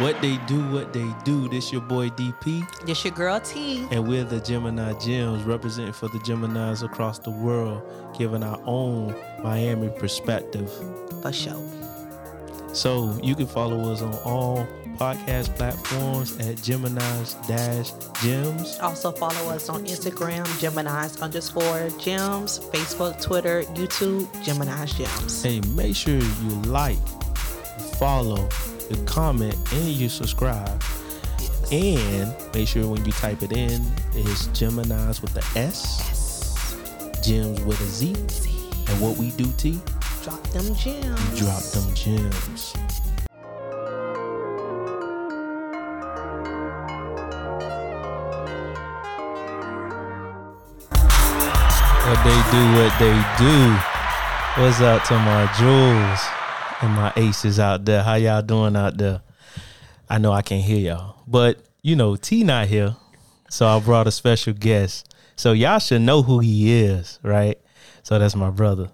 What they do, what they do. This your boy DP, This your girl T. and we're the Gemini Gems, representing for the Geminis across the world, giving our own Miami perspective. For sure. So you can follow us on all podcast platforms at Gemini's Dash Gems. Also follow us on Instagram, Gemini's underscore gems, Facebook, Twitter, YouTube, Gemini's gems. Hey, make sure you like, follow, you comment, and you subscribe. And make sure when you type it in, it's Gemini's with the S, Gems with a Z. And what we do, T, Drop them gems. drop them gems. What they do, what they do. What's up to my jewels and my aces out there? How y'all doing out there? I know I can't hear y'all, but you know T not here, so I brought a special guest. So y'all should know who he is, right? So that's my brother.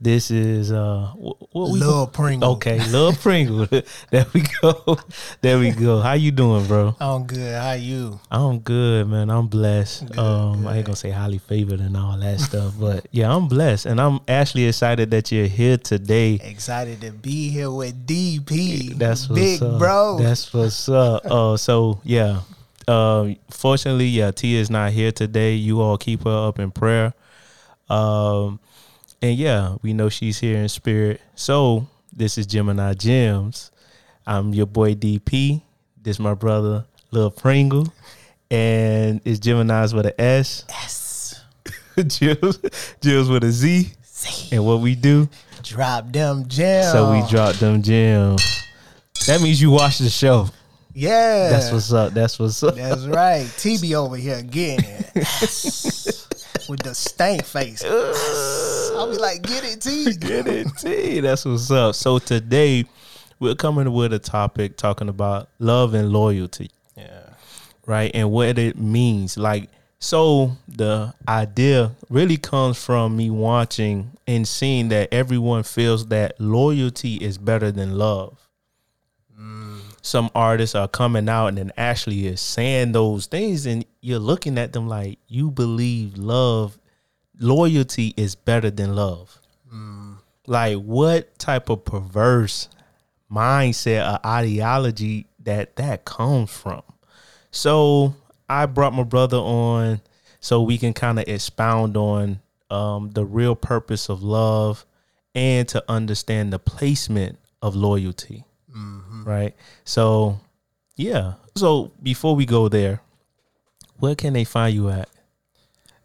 This is uh, wh- what we Pringle. Okay, Lil Pringle. there we go. There we go. How you doing, bro? I'm good. How you? I'm good, man. I'm blessed. Good, um, I ain't gonna say highly favored and all that stuff, but yeah, I'm blessed, and I'm actually excited that you're here today. Excited to be here with DP. That's what's big up. bro. That's what's up. Uh, so yeah. Uh, fortunately, yeah, Tia is not here today. You all keep her up in prayer. Um, and yeah, we know she's here in spirit. So this is Gemini Gems. I'm your boy DP. This my brother Lil Pringle, and it's Gemini's with an S. yes. Jills, Jills with a Z. See, And what we do, drop them gems. so we drop them gems. That means you watch the show. Yeah. That's what's up. That's what's up. That's right. TB over here again. with the stank face. I'll be like, get it, T. Get it, T. That's what's up. So today we're coming with a topic talking about love and loyalty, Yeah. right? And what it means. Like, so the idea really comes from me watching and seeing that everyone feels that loyalty is better than love. Mm. Some artists are coming out and then actually is saying those things, and you're looking at them like you believe love, loyalty is better than love. Like, what type of perverse mindset or ideology that that comes from? So I brought my brother on so we can kind of expound on um, the real purpose of love and to understand the placement of loyalty. Right. So, yeah. So before we go there, where can they find you at?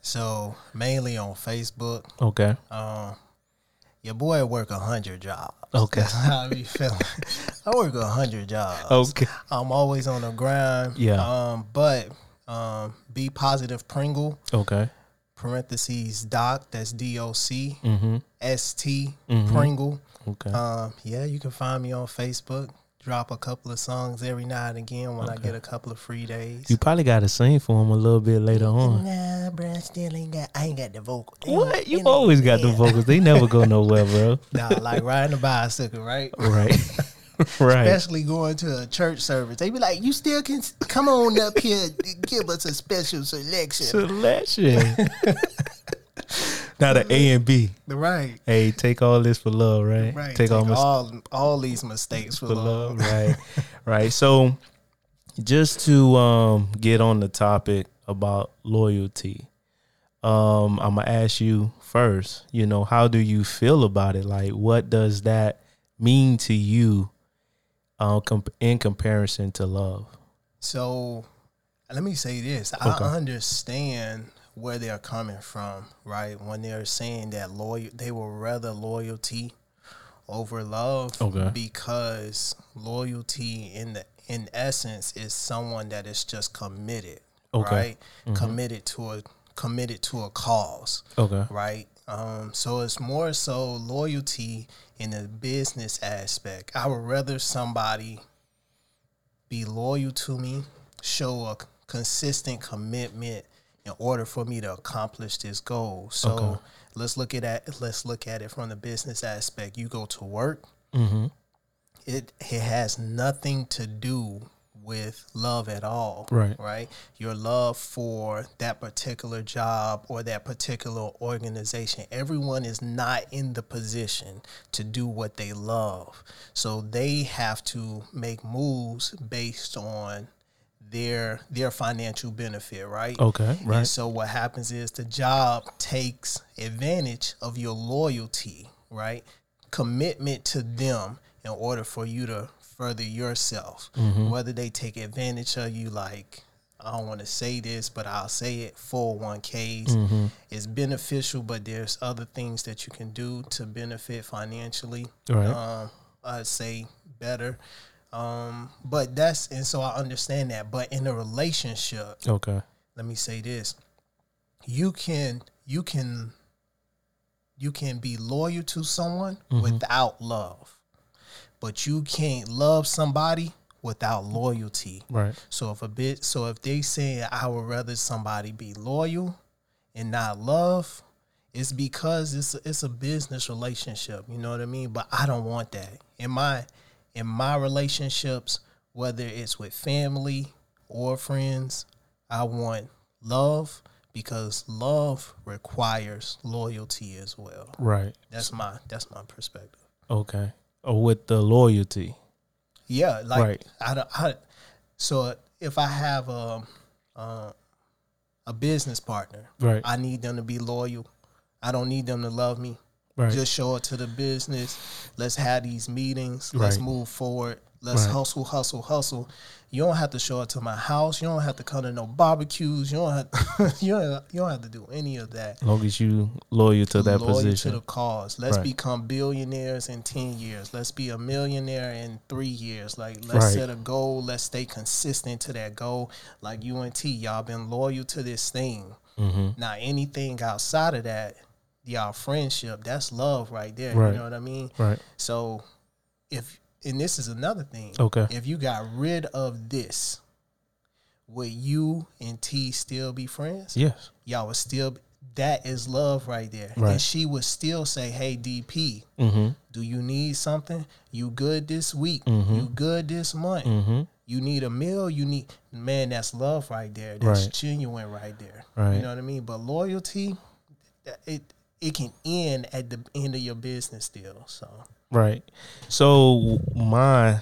So mainly on Facebook. Okay. Um, your boy work a hundred jobs. Okay. That's how I be feeling. I work a hundred jobs. Okay. I'm always on the grind. Yeah. Um, but um, be positive Pringle Okay. parentheses doc. That's D O C Mm-hmm. S T Mhm. Pringle. Okay. Um, yeah, you can find me on Facebook. Drop a couple of songs every now and again when I get a couple of free days. you probably got to sing for him a little bit later on. Nah, bro, I still ain't got. I ain't got the vocal. What? You always got the vocals. They never go nowhere, bro. Nah, like riding a bicycle, right? Right. right. Especially going to a church service, they be like, "You still can come on up here, give us a special selection." Selection. Now the A and B. right, Hey, take all this for love, right? right. Take, all, mis- all all these mistakes for, for love. love, right? right. So, just to um get on the topic about loyalty, um, I'm gonna ask you first. You know, how do you feel about it? Like, what does that mean to you, uh, comp- in comparison to love? So, let me say this: Okay. I understand where they're coming from, right? When they're saying that loyal, they will rather loyalty over love, Okay. because loyalty in the in essence is someone that is just committed, Okay. right? Committed to a committed to a cause, Okay. right? Um, so it's more so loyalty in the business aspect. I would rather somebody be loyal to me, show a consistent commitment in order for me to accomplish this goal. So Okay. let's look at that. Let's look at it from the business aspect. You go to work, Mm-hmm. it it has nothing to do with love at all. Right. Right. Your love for that particular job or that particular organization. Everyone is not in the position to do what they love. So they have to make moves based on their their financial benefit, right? Okay, right. And so what happens is the job takes advantage of your loyalty, right? Commitment to them in order for you to further yourself. Whether they take advantage of you like I don't want to say this, but I'll say it. 401ks is beneficial, but there's other things that you can do to benefit financially. Right. Um, I'd say better. Um, but that's and so I understand that. But in a relationship, Okay. let me say this you can you can you can be loyal to someone without love but you can't love somebody without loyalty Right. so if a bit so if they say i would rather somebody be loyal and not love it's because it's a, it's a business relationship you know what i mean but i don't want that in my in my relationships whether it's with family or friends i want love because love requires loyalty as well Right. that's my that's my perspective Okay. Or with the loyalty. Yeah, like Right. I, I so if I have a uh, a business partner, Right. I need them to be loyal. I don't need them to love me. Right. Just show it to the business. Let's have these meetings. Let's Right. move forward. Let's Right. hustle, hustle, hustle. You don't have to show it to my house. You don't have to come to no barbecues. You don't have you don't, you don't have to do any of that. as long as you loyal to that loyal position. to the cause. Let's become billionaires in ten years. Let's be a millionaire in three years. Like let's set a goal. Let's stay consistent to that goal. Like UNT, y'all been loyal to this thing. mm-hmm. Now anything outside of that, y'all friendship, that's love right there. Right. You know what I mean? Right. So if and this is another thing. Okay. If you got rid of this, would you and T still be friends? Yes. y'all would still that is love right there. Right. And she would still say, Hey DP, Mm-hmm. do you need something? You good this week? Mhm. You good this month? Mm-hmm. You need a meal? You need man, that's love right there. That's Right. genuine right there. Right. You know what I mean? But loyalty, it it can end at the end of your business deal. So Right. So my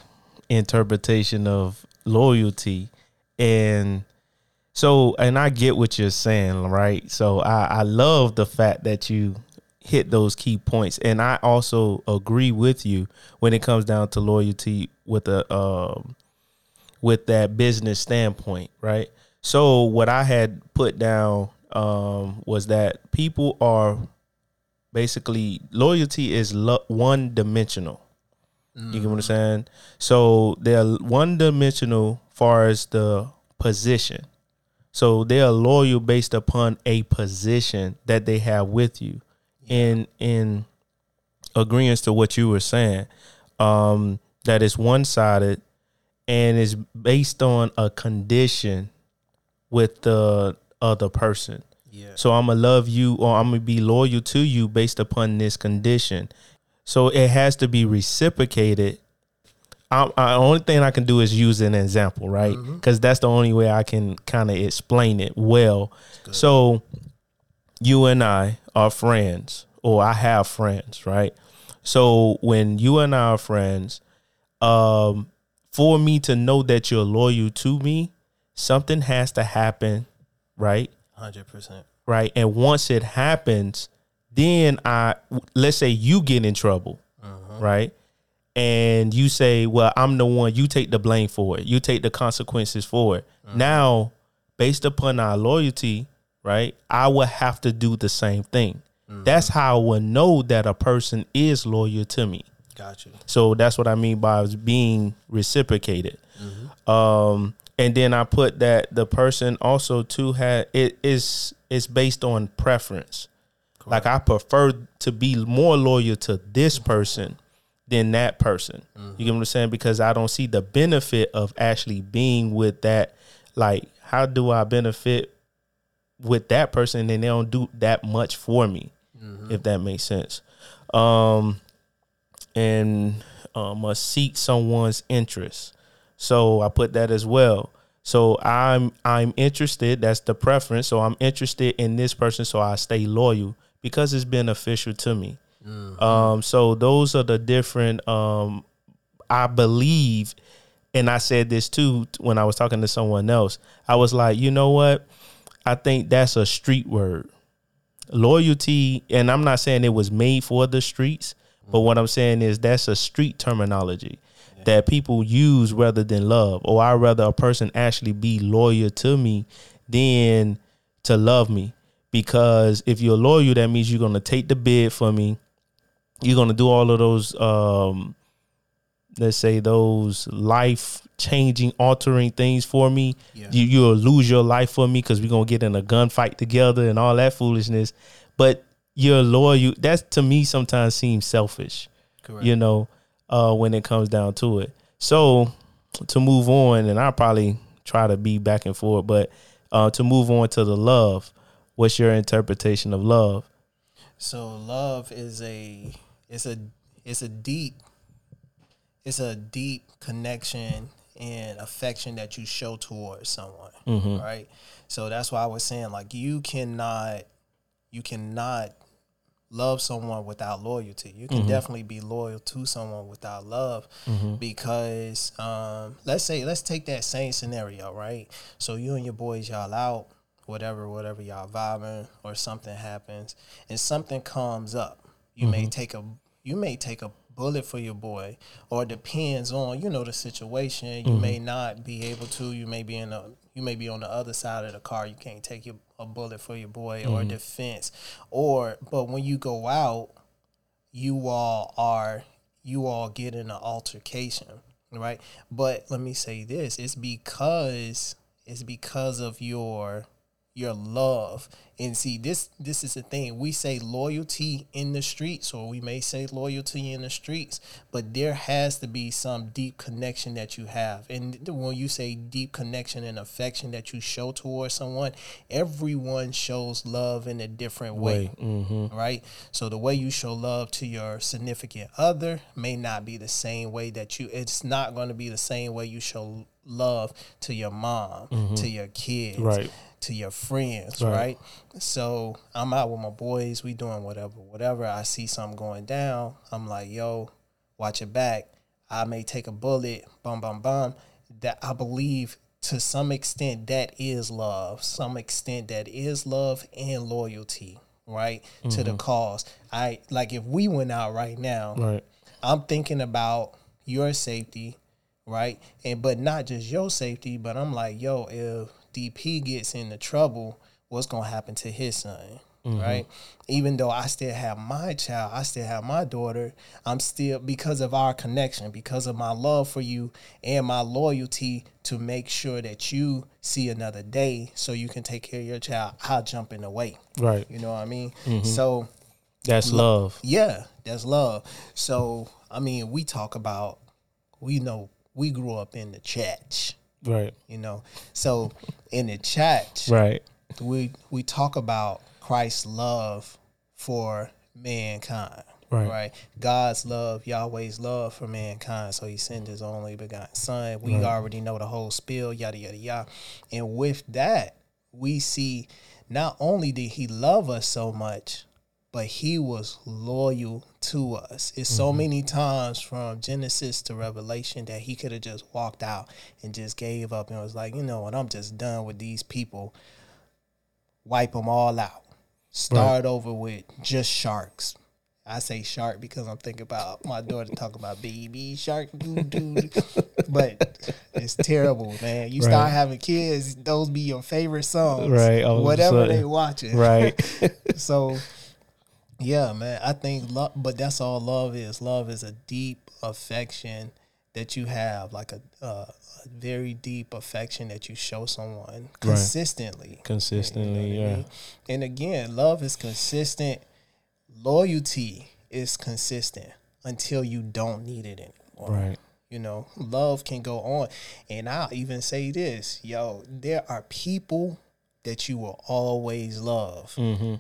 interpretation of loyalty and so and I get what you're saying, right? So I, I love the fact that you hit those key points. And I also agree with you when it comes down to loyalty with a um with that business standpoint, right? So what I had put down um was that people are basically loyalty is lo- one dimensional. You get what I'm saying? So they're one dimensional far as the position. So they are loyal based upon a position that they have with you. In in agreement to what you were saying, um, that is one sided and is based on a condition with the other person. Yeah. So I'm gonna love you or I'm gonna be loyal to you based upon this condition. So it has to be reciprocated. I, I, the only thing I can do is use an example, right? Because that's the only way I can kind of explain it well. So you and I are friends, or I have friends, right? So when you and I are friends, um, for me to know that you're loyal to me, something has to happen, right? Hundred percent. right? And once it happens, then I let's say you get in trouble, uh-huh. right? And you say, "Well, I'm the one. You take the blame for it. You take the consequences for it." Uh-huh. Now, based upon our loyalty, right? I will have to do the same thing. Mm-hmm. That's how I will know that a person is loyal to me. Got you. So that's what I mean by being reciprocated. Mm-hmm. Um, and then I put that the person also too had it is it's based on preference. Like I prefer to be more loyal to this person than that person. You get what I'm saying? Because I don't see the benefit of actually being with that. Like, how do I benefit with that person and they don't do that much for me? If that makes sense. Um, and uh, must seek someone's interest. So I put that as well. So I'm I'm interested. That's the preference. So I'm interested in this person. So I stay loyal because it's beneficial to me. Um, so those are the different. Um, I believe, and I said this too when I was talking to someone else. I was like, you know what? I think that's a street word. Loyalty, and I'm not saying it was made for the streets, but what I'm saying is that's a street terminology that people use rather than love. Or I'd rather a person actually be loyal to me than to love me. Because if you're loyal, that means you're gonna take the bid for me. You're gonna do all of those um let's say those life changing altering things for me Yeah. you, you'll lose your life for me because we're gonna get in a gunfight together and all that foolishness but you're loyal that's to me sometimes seems selfish Correct. you know uh when it comes down to it. So to move on and i'll probably try to be back and forth but uh to move on to the love what's your interpretation of love? So love is a it's a it's a deep it's a deep connection and affection that you show towards someone, right? So that's why I was saying like you cannot you cannot love someone without loyalty. You can mm-hmm. definitely be loyal to someone without love mm-hmm. because um, let's say let's take that same scenario, right? So you and your boys y'all out, whatever, whatever y'all vibing or something happens and something comes up. You may mm-hmm. take a you may take a bullet for your boy or depends on you know the situation you may not be able to you may be in a you may be on the other side of the car you can't take your, a bullet for your boy or mm-hmm. defense. Or but when you go out you all are you all get in an altercation right? But let me say this it's because it's because of your your love and see this this is the thing we say loyalty in the streets or we may say loyalty in the streets but there has to be some deep connection that you have and when you say deep connection and affection that you show towards someone everyone shows love in a different way mm-hmm. right? So the way you show love to your significant other may not be the same way that you. It's not going to be the same way you show love to your mom, to your kids, Right. To your friends, Right. right. So I'm out with my boys. We doing whatever, whatever. I see something going down. I'm like, yo, watch it back. I may take a bullet. Bum bum bum. That I believe to some extent that is love. Some extent that is love and loyalty, right? To the mm-hmm. cause. I like if we went out right now, right I'm thinking about your safety, right? And but not just your safety, but I'm like, yo, if DP gets into trouble, what's gonna happen to his son? Mm-hmm. Right. Even though I still have my child, I still have my daughter, I'm still because of our connection, because of my love for you and my loyalty to make sure that you see another day so you can take care of your child, I'll jump in the way. right You know what I mean? Mm-hmm. So that's love yeah, that's love. So I mean, we talk about we know we grew up in the church, right you know. So in the church, right we we talk about Christ's love for mankind. Right. Right. God's love, Yahweh's love for mankind. So he sent his only begotten son. We already know the whole spiel, yada yada yada. And with that, we see not only did he love us so much, but he was loyal to us. It's so mm-hmm. many times from Genesis to Revelation that he could have just walked out and just gave up and was like, you know what, I'm just done with these people. Wipe them all out. Start over with just sharks. I say shark because I'm thinking about my daughter talking about baby shark doo doo. but it's terrible, man. You Right. start having kids, those be your favorite songs. Right, all of a Whatever they watching. right So yeah, man, I think love, but that's all love is. Love is a deep affection that you have, like a, uh, a very deep affection that you show someone consistently. consistently You know what I yeah mean? And again, love is consistent. Loyalty is consistent until you don't need it anymore. right You know, love can go on. And I'll even say this, yo, there are people that you will always love. mm-hmm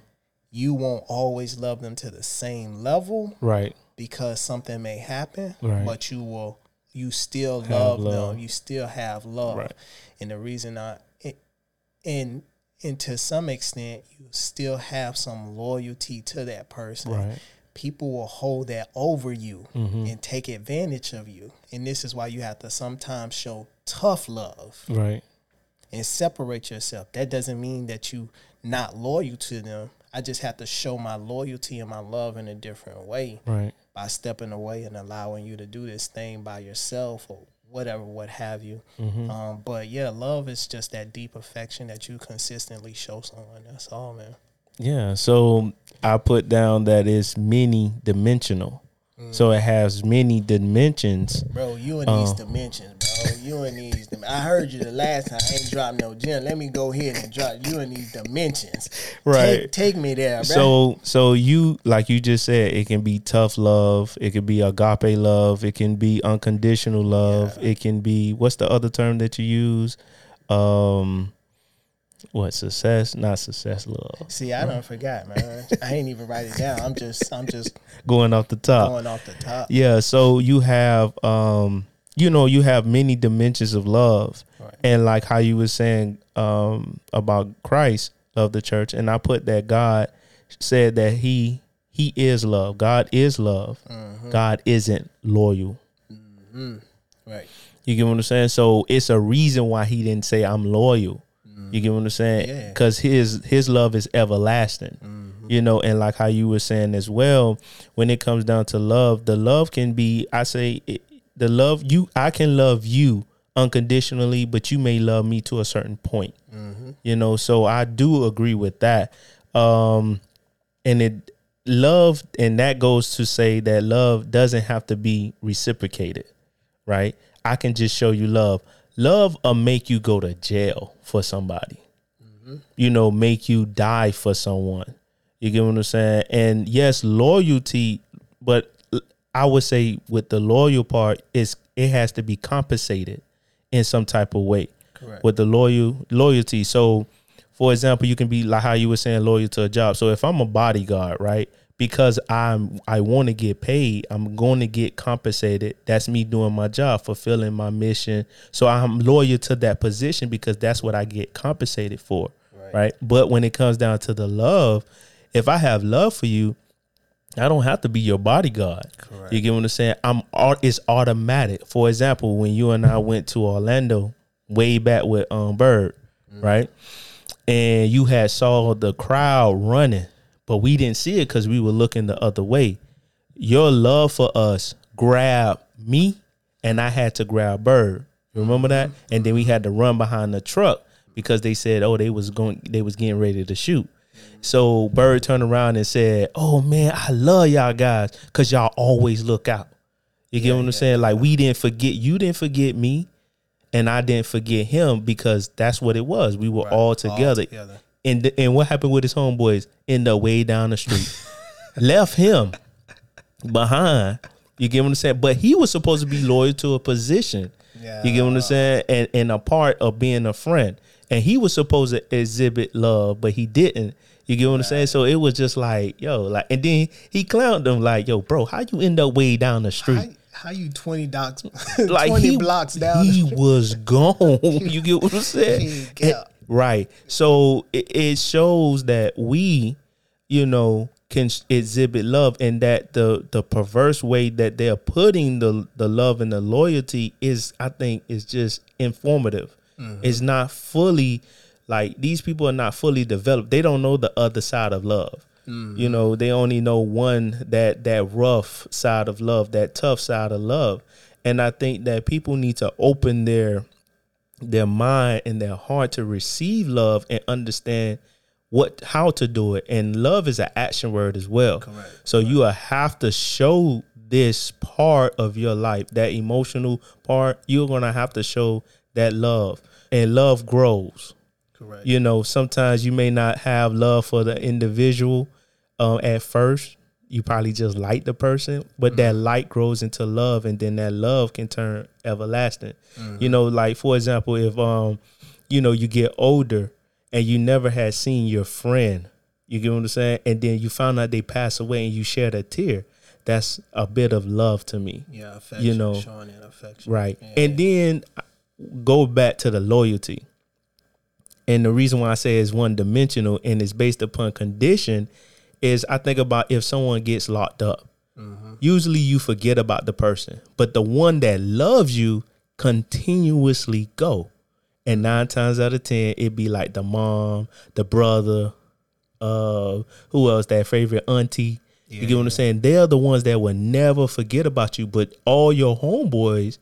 You won't always love them to the same level right because something may happen, Right. but you will you still love, love. them. You still have love. Right. And the reason I it, and and to some extent you still have some loyalty to that person. Right. People will hold that over you Mm-hmm. and take advantage of you. And this is why you have to sometimes show tough love Right. and separate yourself. That doesn't mean that you not loyal to them. I just have to show my loyalty and my love in a different way Right. by stepping away and allowing you to do this thing by yourself or whatever, what have you. Um, but yeah, love is just that deep affection that you consistently show someone. That's all, man. Yeah. So I put down that it's many dimensional. So it has many dimensions. Bro, you in these dimensions, bro. You in these. dim- I heard you the last time. I ain't dropped no gem. Let me go ahead and drop you in these dimensions. Right. Take, take me there, bro. So so you like you just said, it can be tough love, it can be agape love, it can be unconditional love, it can be what's the other term that you use? Um what success? Not success love. See, I don't forget, man. I ain't even write it down. I'm just, I'm just Going off the top. going off the top. Yeah, so you have um you know, you have many dimensions of love. Right. And like how you were saying um about Christ of the church and I put that God said that he he is love. God is love. Mm-hmm. God isn't loyal. Right. You get what I'm saying? So it's a reason why he didn't say I'm loyal. You get what I'm saying? Mm-hmm. Yeah. Mm-hmm. Because his his love is everlasting. You know, and like how you were saying as well, when it comes down to love, the love can be I say it, the love you I can love you unconditionally, but you may love me to a certain point. Mm-hmm. You know, so I do agree with that. Um and it love and that goes to say that love doesn't have to be reciprocated right i can just show you love love will make you go to jail for somebody. You know make you die for someone. You get what i'm saying? And yes loyalty but i would say with the loyal part is it has to be compensated in some type of way Correct. with the loyal loyalty. So for example you can be like how you were saying loyal to a job. So if i'm a bodyguard right because i'm i want to get paid i'm going to get compensated that's me doing my job fulfilling my mission so i'm loyal to that position because that's what i get compensated for Right. right but when it comes down to the love if i have love for you I don't have to be your bodyguard. Correct. You get what I'm saying? I'm it's automatic. For example, when you and I went to Orlando way back with um Bird, right? And you had saw the crowd running, but we didn't see it because we were looking the other way. Your love for us grabbed me, and I had to grab Bird. Remember that? Mm-hmm. And then we had to run behind the truck because they said, "Oh, they was going, they was getting ready to shoot." So Bird turned around and said, "Oh man, I love y'all guys because y'all always look out." You get what I'm saying? Like we didn't forget, you didn't forget me, and I didn't forget him because that's what it was. We were all together. together. And th- and what happened with his homeboys? End up way down the street, left him behind. You get what I'm saying? But he was supposed to be loyal to a position. Yeah. You get what I'm saying? And and a part of being a friend. And he was supposed to exhibit love, but he didn't. You get what I'm saying? So it was just like, yo, like, and then he clowned them like, yo, bro, how you end up way down the street? How, how you twenty blocks, like twenty he, blocks down? He was gone. you get what I'm saying? Kept- right. So it, it shows that we, you know, can exhibit love, and that the the perverse way that they're putting the the love and the loyalty is, I think, is just informative. Mm-hmm. It's not fully like these people are not fully developed. They don't know the other side of love. Mm-hmm. You know, they only know one that that rough side of love, that tough side of love. And I think that people need to open their their mind and their heart to receive love and understand what how to do it. And love is an action word as well. Correct. So you have to show this part of your life, that emotional part. You're gonna have to show that love, and love grows Correct. you know sometimes you may not have love for the individual um, at first you probably just like the person but that light grows into love and then that love can turn everlasting you know like for example if um you know you get older and you never had seen your friend you get what i'm saying and then you found out they pass away and you shed a tear that's a bit of love to me. Yeah, affection, You know, showing that affection. Right. Yeah. And then go back to the loyalty. And the reason why I say it's one dimensional and it's based upon condition is I think about if someone gets locked up. Usually you forget about the person, but the one that loves you continuously go. And nine times out of ten, it'd be like the mom, the brother, uh, who else? That favorite auntie. you get what I'm saying? They're the ones that will never forget about you. But all your homeboys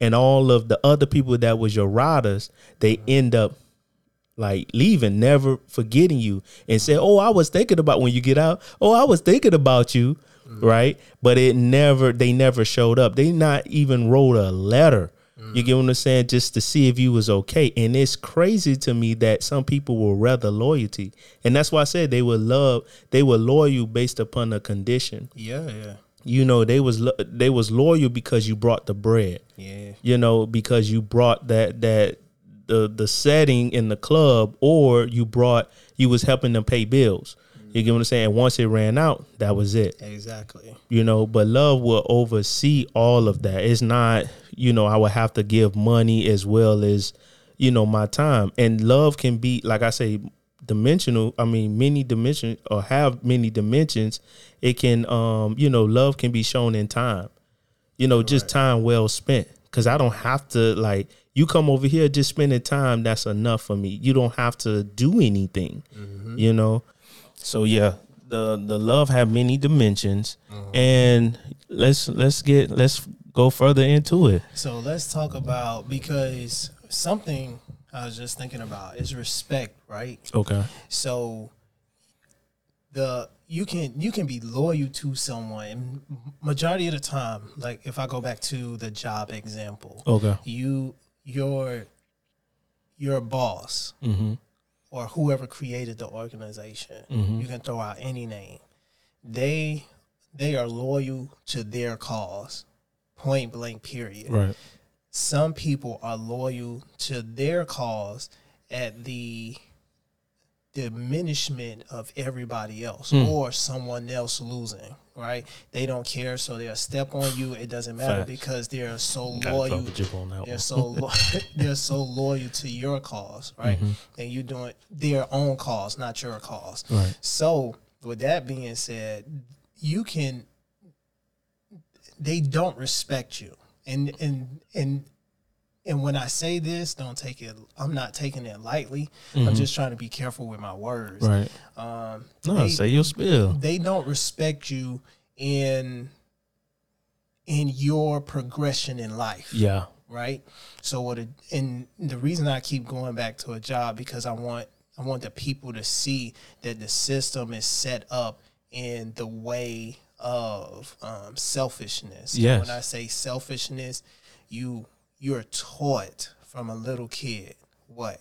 and all of the other people that was your riders, they end up like leaving, never forgetting you, and say, "Oh, I was thinking about when you get out. Oh, I was thinking about you." Mm-hmm. Right, but it never. They never showed up. They not even wrote a letter. You get what I'm saying? Just to see if you was okay. And it's crazy to me that some people will rather loyalty, and that's why I said they would love. They were loyal based upon a condition. yeah, yeah, You know, they was lo- they was loyal because you brought the bread yeah. you know, because you brought that that the the setting in the club, or you brought you was helping them pay bills. You get what I'm saying? Once it ran out, that was it. Exactly. You know, but love will oversee all of that. It's not, you know, I would have to give money as well as, you know, my time. And love can be, like I say, dimensional. I mean, many dimension or have many dimensions. It can, um, you know, love can be shown in time. You know, just time well spent. Cause I don't have to like you come over here just spending time. That's enough for me. You don't have to do anything. Mm-hmm. You know. So yeah, the the love have many dimensions, uh-huh. and let's let's get let's go further into it. So let's talk about because something I was just thinking about is respect, right? Okay. So the you can you can be loyal to someone and majority of the time like if i go back to the job example Okay. you your your boss Mm-hmm. or whoever created the organization Mm-hmm. you can throw out any name they they are loyal to their cause point blank period Right. some people are loyal to their cause at the diminishment of everybody else Hmm. or someone else losing right they don't care so they'll step on you it doesn't matter Facts. because they're so loyal fuck with you on that they're so lo- they're so loyal to your cause right Mm-hmm. and you're doing their own cause not your cause Right. so with that being said you can they don't respect you and and and and when I say this, don't take it. I'm not taking it lightly. I'm just trying to be careful with my words. Right. Um, No, they, say your spill. they don't respect you in in your progression in life Yeah. right? So what? It, and the reason I keep going back to a job because I want I want the people to see that the system is set up in the way of um, selfishness. And Yes. When I say selfishness, you you're taught from a little kid what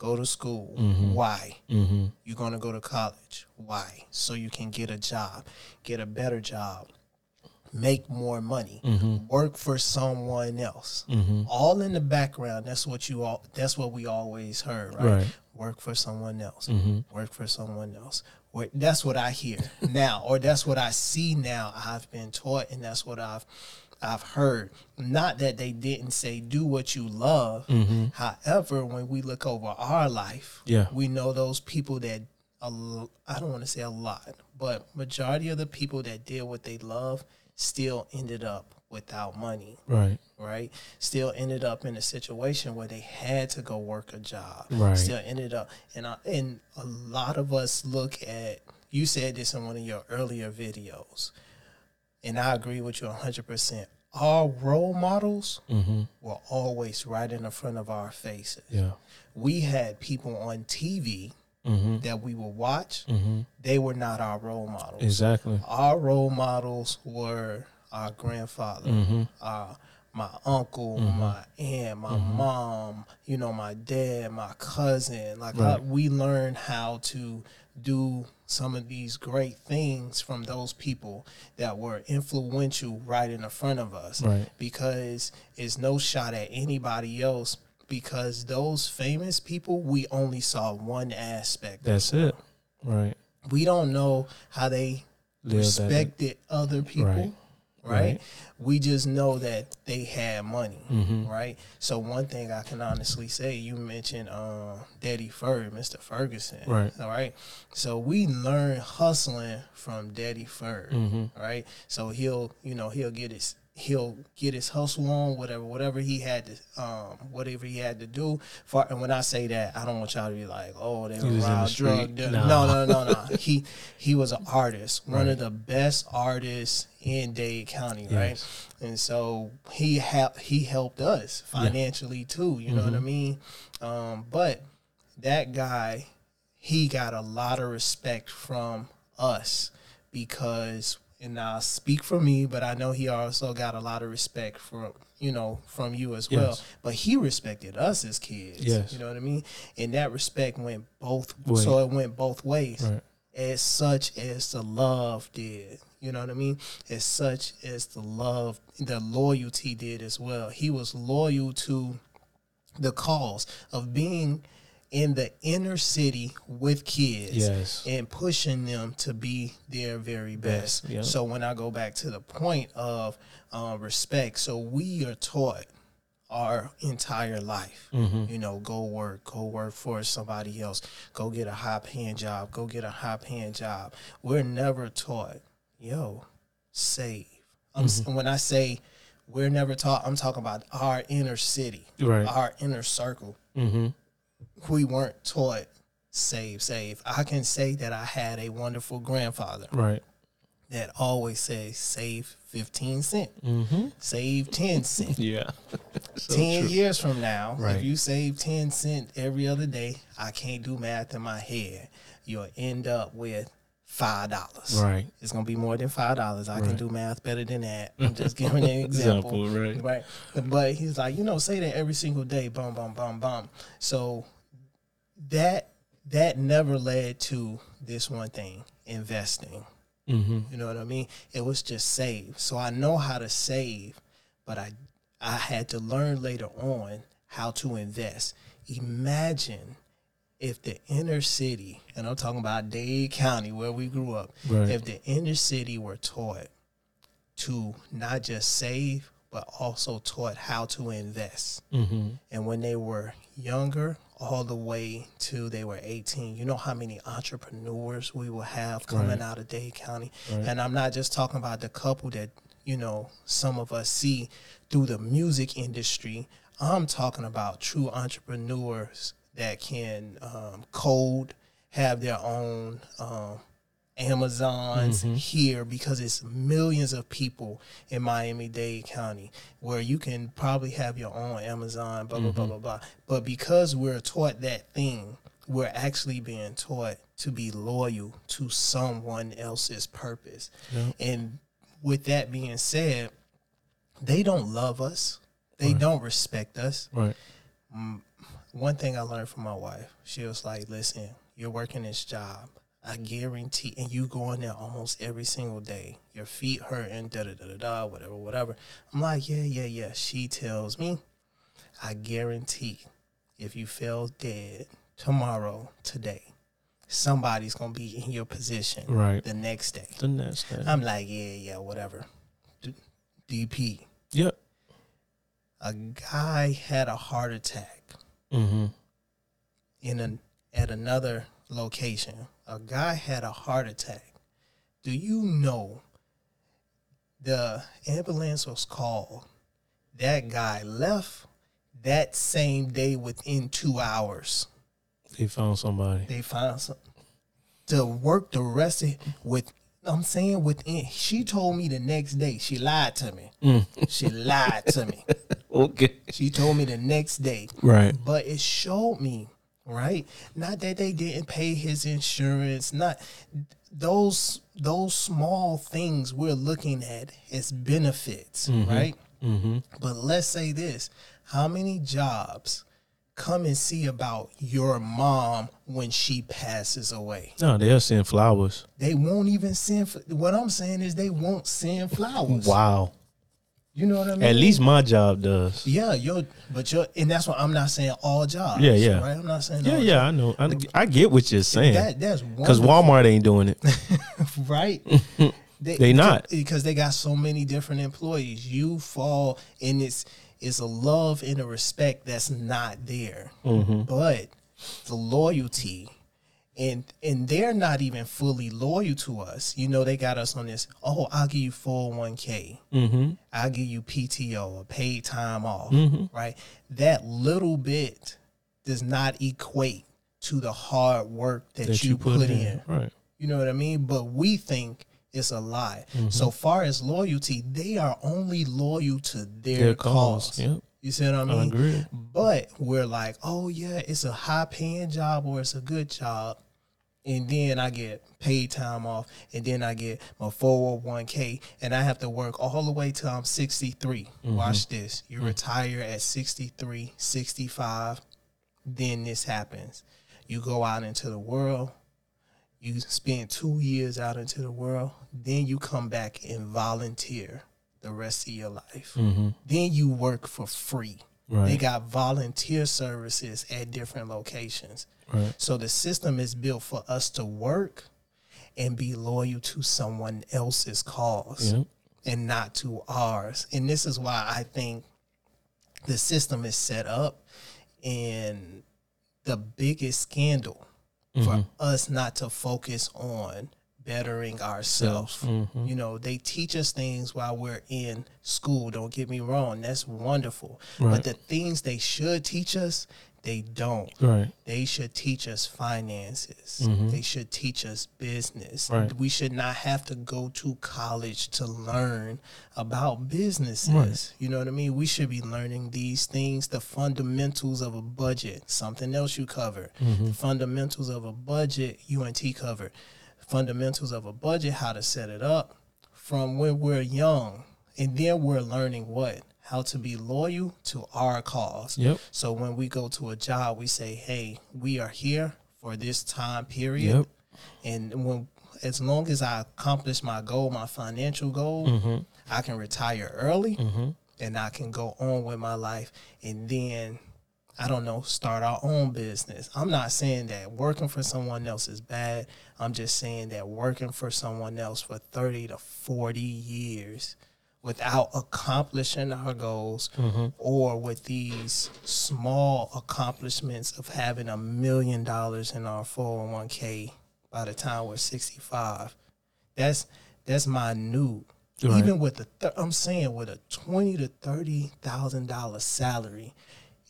go to school. Mm-hmm. Why? Mm-hmm. You're going to go to college. Why? So you can get a job, get a better job, make more money, mm-hmm. work for someone else. Mm-hmm. All in the background. That's what you all. That's what we always heard, right? Right. Work for someone else. Work for someone else. That's what I hear now, or that's what I see now. I've been taught, and that's what I've I've heard. Not that they didn't say do what you love. Mm-hmm. However, when we look over our life, Yeah. we know those people that l- I don't want to say a lot, but majority of the people that did what they love still ended up without money, Right. right? Still ended up in a situation where they had to go work a job. Right. Still ended up, and I, and a lot of us look at. You said this in one of your earlier videos, and I agree with you hundred percent. Our role models Mm-hmm. were always right in the front of our faces Yeah. we had people on TV Mm-hmm. that we would watch. Mm-hmm. They were not our role models. Exactly. Our role models were our grandfather, Mm-hmm. uh, my uncle, my aunt, my mom, you know, my dad, my cousin. Like I- we learned how to do some of these great things from those people that were influential right in the front of us Right. because it's no shot at anybody else because those famous people we only saw one aspect That's it. Right. we don't know how they Live respected other people. Right. Right. Right. We just know that they had money. Mhm. Right. So one thing I can honestly say, you mentioned uh, Daddy Fur, Mr. Ferguson. Right. All right. So we learn hustling from Daddy Fur. Mhm. Right. So he'll, you know, he'll get his he'll get his hustle on, whatever, whatever he had to, um, whatever he had to do. For and when I say that, I don't want y'all to be like, oh, they He were around drug. No, no, no, no. he he was an artist, one of the best artists in Dade County, right? Yes. And so he helped he helped us financially too. You know what I Mm-hmm. mean? Um, but that guy, he got a lot of respect from us because, and I speak for me, but I know he also got a lot of respect from you know from you as well. Yes. But he respected us as kids. Yes. you know what I mean. And that respect went both. Way. So it went both ways Right. as such as the love did. You know what I mean? As such as the love, the loyalty did as well. He was loyal to the cause of being in the inner city with kids Yes. and pushing them to be their very best. So when I go back to the point of uh, respect, so we are taught our entire life. Mm-hmm. You know, go work, go work for somebody else, go get a high paying job, go get a high paying job. We're never taught, yo, save. Mm-hmm. When I say we're never taught, I'm talking about our inner city, Right. our inner circle. Mm-hmm. We weren't taught save, save. I can say that I had a wonderful grandfather Right. that always says save 15 cent, Mm-hmm. save 10 cent. Yeah. 10 years from now, Right. if you save 10 cent every other day, I can't do math in my head. You'll end up with five dollars. Right. It's gonna be more than five dollars. I can do math better than that. I'm just giving an example. Example, right. Right. But he's like, you know, say that every single day, bum, bum, bum, bum. So that that never led to this one thing, investing. Mm-hmm. You know what I mean? It was just save. So I know how to save, but I I had to learn later on how to invest. Imagine if the inner city, and I'm talking about Dade County where we grew up, Right. if the inner city were taught to not just save, but also taught how to invest. Mm-hmm. And when they were younger, all the way to they were 18, you know how many entrepreneurs we will have coming Right. out of Dade County? Right. And I'm not just talking about the couple that, you know, some of us see through the music industry. I'm talking about true entrepreneurs that can um, code, have their own um, Amazons Mhm. here because it's millions of people in Miami Dade County where you can probably have your own Amazon, blah, blah, blah, blah, blah. But because we're taught that thing, we're actually being taught to be loyal to someone else's purpose. Yeah. And with that being said, they don't love us, they don't respect us Right. one thing I learned from my wife, she was like, "Listen, you're working this job. I guarantee, and you go in there almost every single day. Your feet hurt and da da da da da, whatever, whatever." I'm like, "Yeah, yeah, yeah." She tells me, "I guarantee, if you fell dead tomorrow, today, somebody's gonna be in your position Right. the next day." The next day. I'm like, "Yeah, yeah, whatever." D- DP, yep. a guy had a heart attack. Mm-hmm. in an at another location. A guy had a heart attack. Do you know the ambulance was called? That guy left that same day within two hours. They found somebody. They found some to work the rest of with I'm saying within she told me the next day. She lied to me. Mm. She lied to me. Okay. She told me the next day. Right. but it showed me right not that they didn't pay his insurance not those those small things we're looking at as benefits right Mm-hmm. but let's say this how many jobs come and see about your mom when she passes away No, they'll send flowers. they won't even send what i'm saying is they won't send flowers Wow. You know what i mean At least my job does. yeah you're but you're and that's what i'm not saying all jobs Yeah, yeah. right i'm not saying Yeah, yeah, I know. I, I get what you're saying. That that's Because. Walmart ain't doing it. right? They not. because they got so many different employees. You fall and it's it's a love and a respect that's not there. Mm-hmm. But the loyalty and and they're not even fully loyal to us. You know, they got us on this, oh, I'll give you 401k. Mm-hmm. I'll give you PTO or paid time off. Mm-hmm. Right? That little bit does not equate to the hard work that, That you, put, in. Right. You know what I mean? But we think it's a lie. Mm-hmm. So far as loyalty, they are only loyal to their, Their cause. Yep. You see what I I mean? agree. But we're like, oh yeah, it's a high paying job or it's a good job. And then I get paid time off, and then I get my 401k, and I have to work all the way till I'm 63. Mm-hmm. Watch this. You retire at 63, 65, then this happens. You go out into the world, you spend two years out into the world, then you come back and volunteer the rest of your life. Mm-hmm. Then you work for free. They got volunteer services at different locations. Right. So the system is built for us to work and be loyal to someone else's cause Yep. and not to ours. And this is why I think the system is set up and the biggest scandal for mm-hmm. us not to focus on bettering ourselves. You know, they teach us things while we're in school. Don't get me wrong, that's wonderful. Right. But the things they should teach us, they don't. Right. They should teach us finances. They should teach us business. Mm-hmm. Right. We should not have to go to college to learn about businesses. Right. You know what I mean? We should be learning these things, the fundamentals of a budget, something else you cover, Mm-hmm. The fundamentals of a budget, UNT covered. Fundamentals of a budget, how to set it up from when we're young. And then we're learning what? How to be loyal to our cause. Yep. So when we go to a job, we say, "Hey, we are here for this time period." Yep. And when as long as I accomplish my goal, my financial goal, mm-hmm. I can retire early mm-hmm. and I can go on with my life and then I don't know, start our own business. I'm not saying that working for someone else is bad. I'm just saying that working for someone else for 30 to 40 years without accomplishing our goals mm-hmm. or with these small accomplishments of having a million dollars in our 401k by the time we're 65 that's that's minute Right. even with the th- i'm saying with a 20 to 30 thousand dollar salary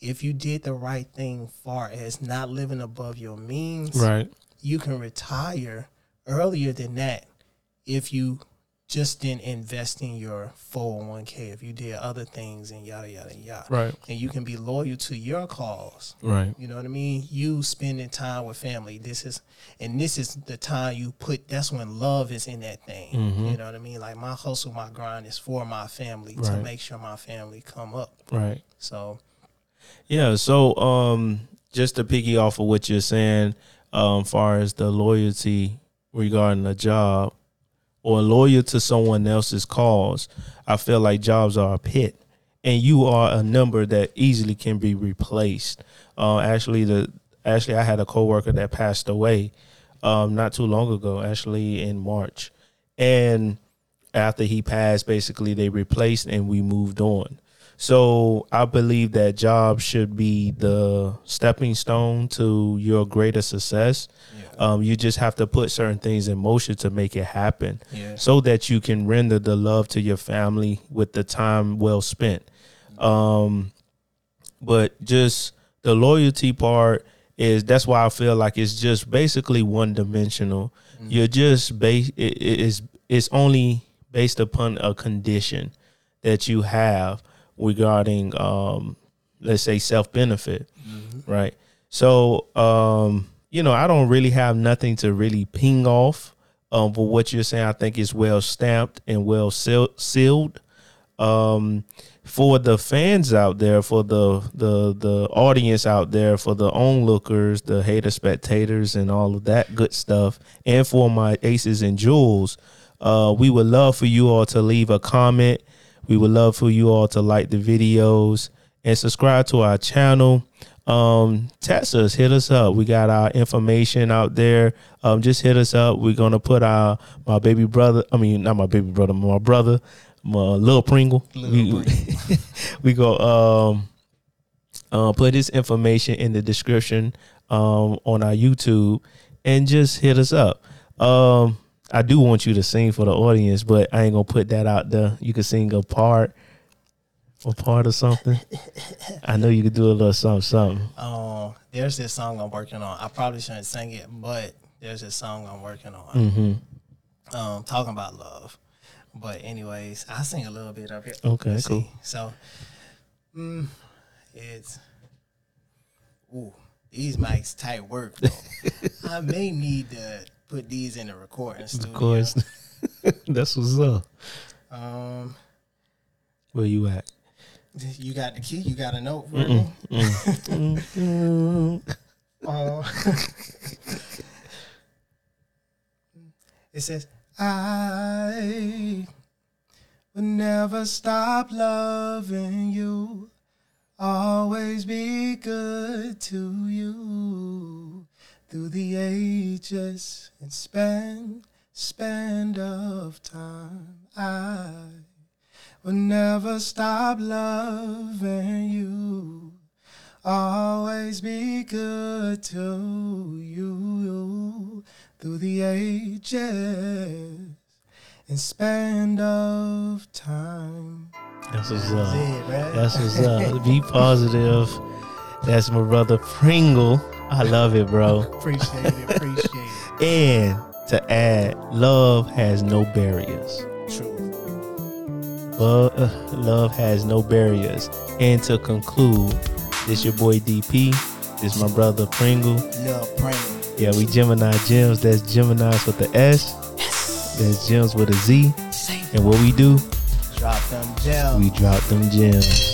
if you did the right thing far as not living above your means Right. you can retire earlier than that if you just didn't invest in your 401k if you did other things and yada yada yada. Right. and you can be loyal to your cause. Right. you know what i mean? You spending time with family. This is and this is the time you put that's when love is in that thing. Mm-hmm. You know what i mean? Like my hustle my grind is for my family to make sure my family come up. Right. so Yeah. So, um, just to piggy off of what you're saying, um, far as the loyalty regarding a job or loyal to someone else's cause, I feel like jobs are a pit, and you are a number that easily can be replaced. Uh, actually, the actually I had a coworker that passed away, um, not too long ago, actually in March, and after he passed, basically they replaced and we moved on. So I believe that job should be the stepping stone to your greater success. Um, you just have to put certain things in motion to make it happen, Yeah. so that you can render the love to your family with the time well spent. Um, but just the loyalty part is that's why I feel like it's just basically one dimensional. You're just base it it is it's only based upon a condition that you have regarding um let's say self benefit, right? So um you know I don't really have nothing to really ping off um for what you're saying. I think it's well stamped and well sealed um for the fans out there for the the the audience out there for the onlookers the hater spectators and all of that good stuff and for my aces and jewels uh we would love for you all to leave a comment we would love for you all to like the videos and subscribe to our channel um, text us, hit us up. We got our information out there. Um, just hit us up. We're gonna put our my baby brother. I mean, not my baby brother, my brother, my little Pringle. Lil we, we go um, uh, put his information in the description um on our YouTube, and just hit us up. Um, I do want you to sing for the audience, but I ain't gonna put that out there. You can sing a part or part of something. I know you could do a little something, something. Um, there's this song I'm working on. I probably shouldn't sing it, but there's this song I'm working on. Mm-hmm. Um, talking about love. But anyways, I sing a little bit up here. Okay, Let's cool. see. So, mm, it's ooh, these mics tight work. Though. I may need to put these in the recording studio. Of course. That's what's up. Um, Where you at? you got the key. You got a note for me. Uh, it says, I will never stop loving you, always be good to you through the ages and span, span of time. I will never stop loving you always be good to you through the ages and span of time. That's what's That's up. it, right? That's what's up. Be positive. That's my brother Pringle. I love it, bro. appreciate it, appreciate it. And to add, love has no barriers. True. Love, uh, love has no barriers. And to conclude, this your boy DP. This my brother Pringle. Love praying. Yeah, we Gemini Gems. That's Gemini's with the S. That's Gems with a Z. And what we do, Drop them gems. we drop them gems.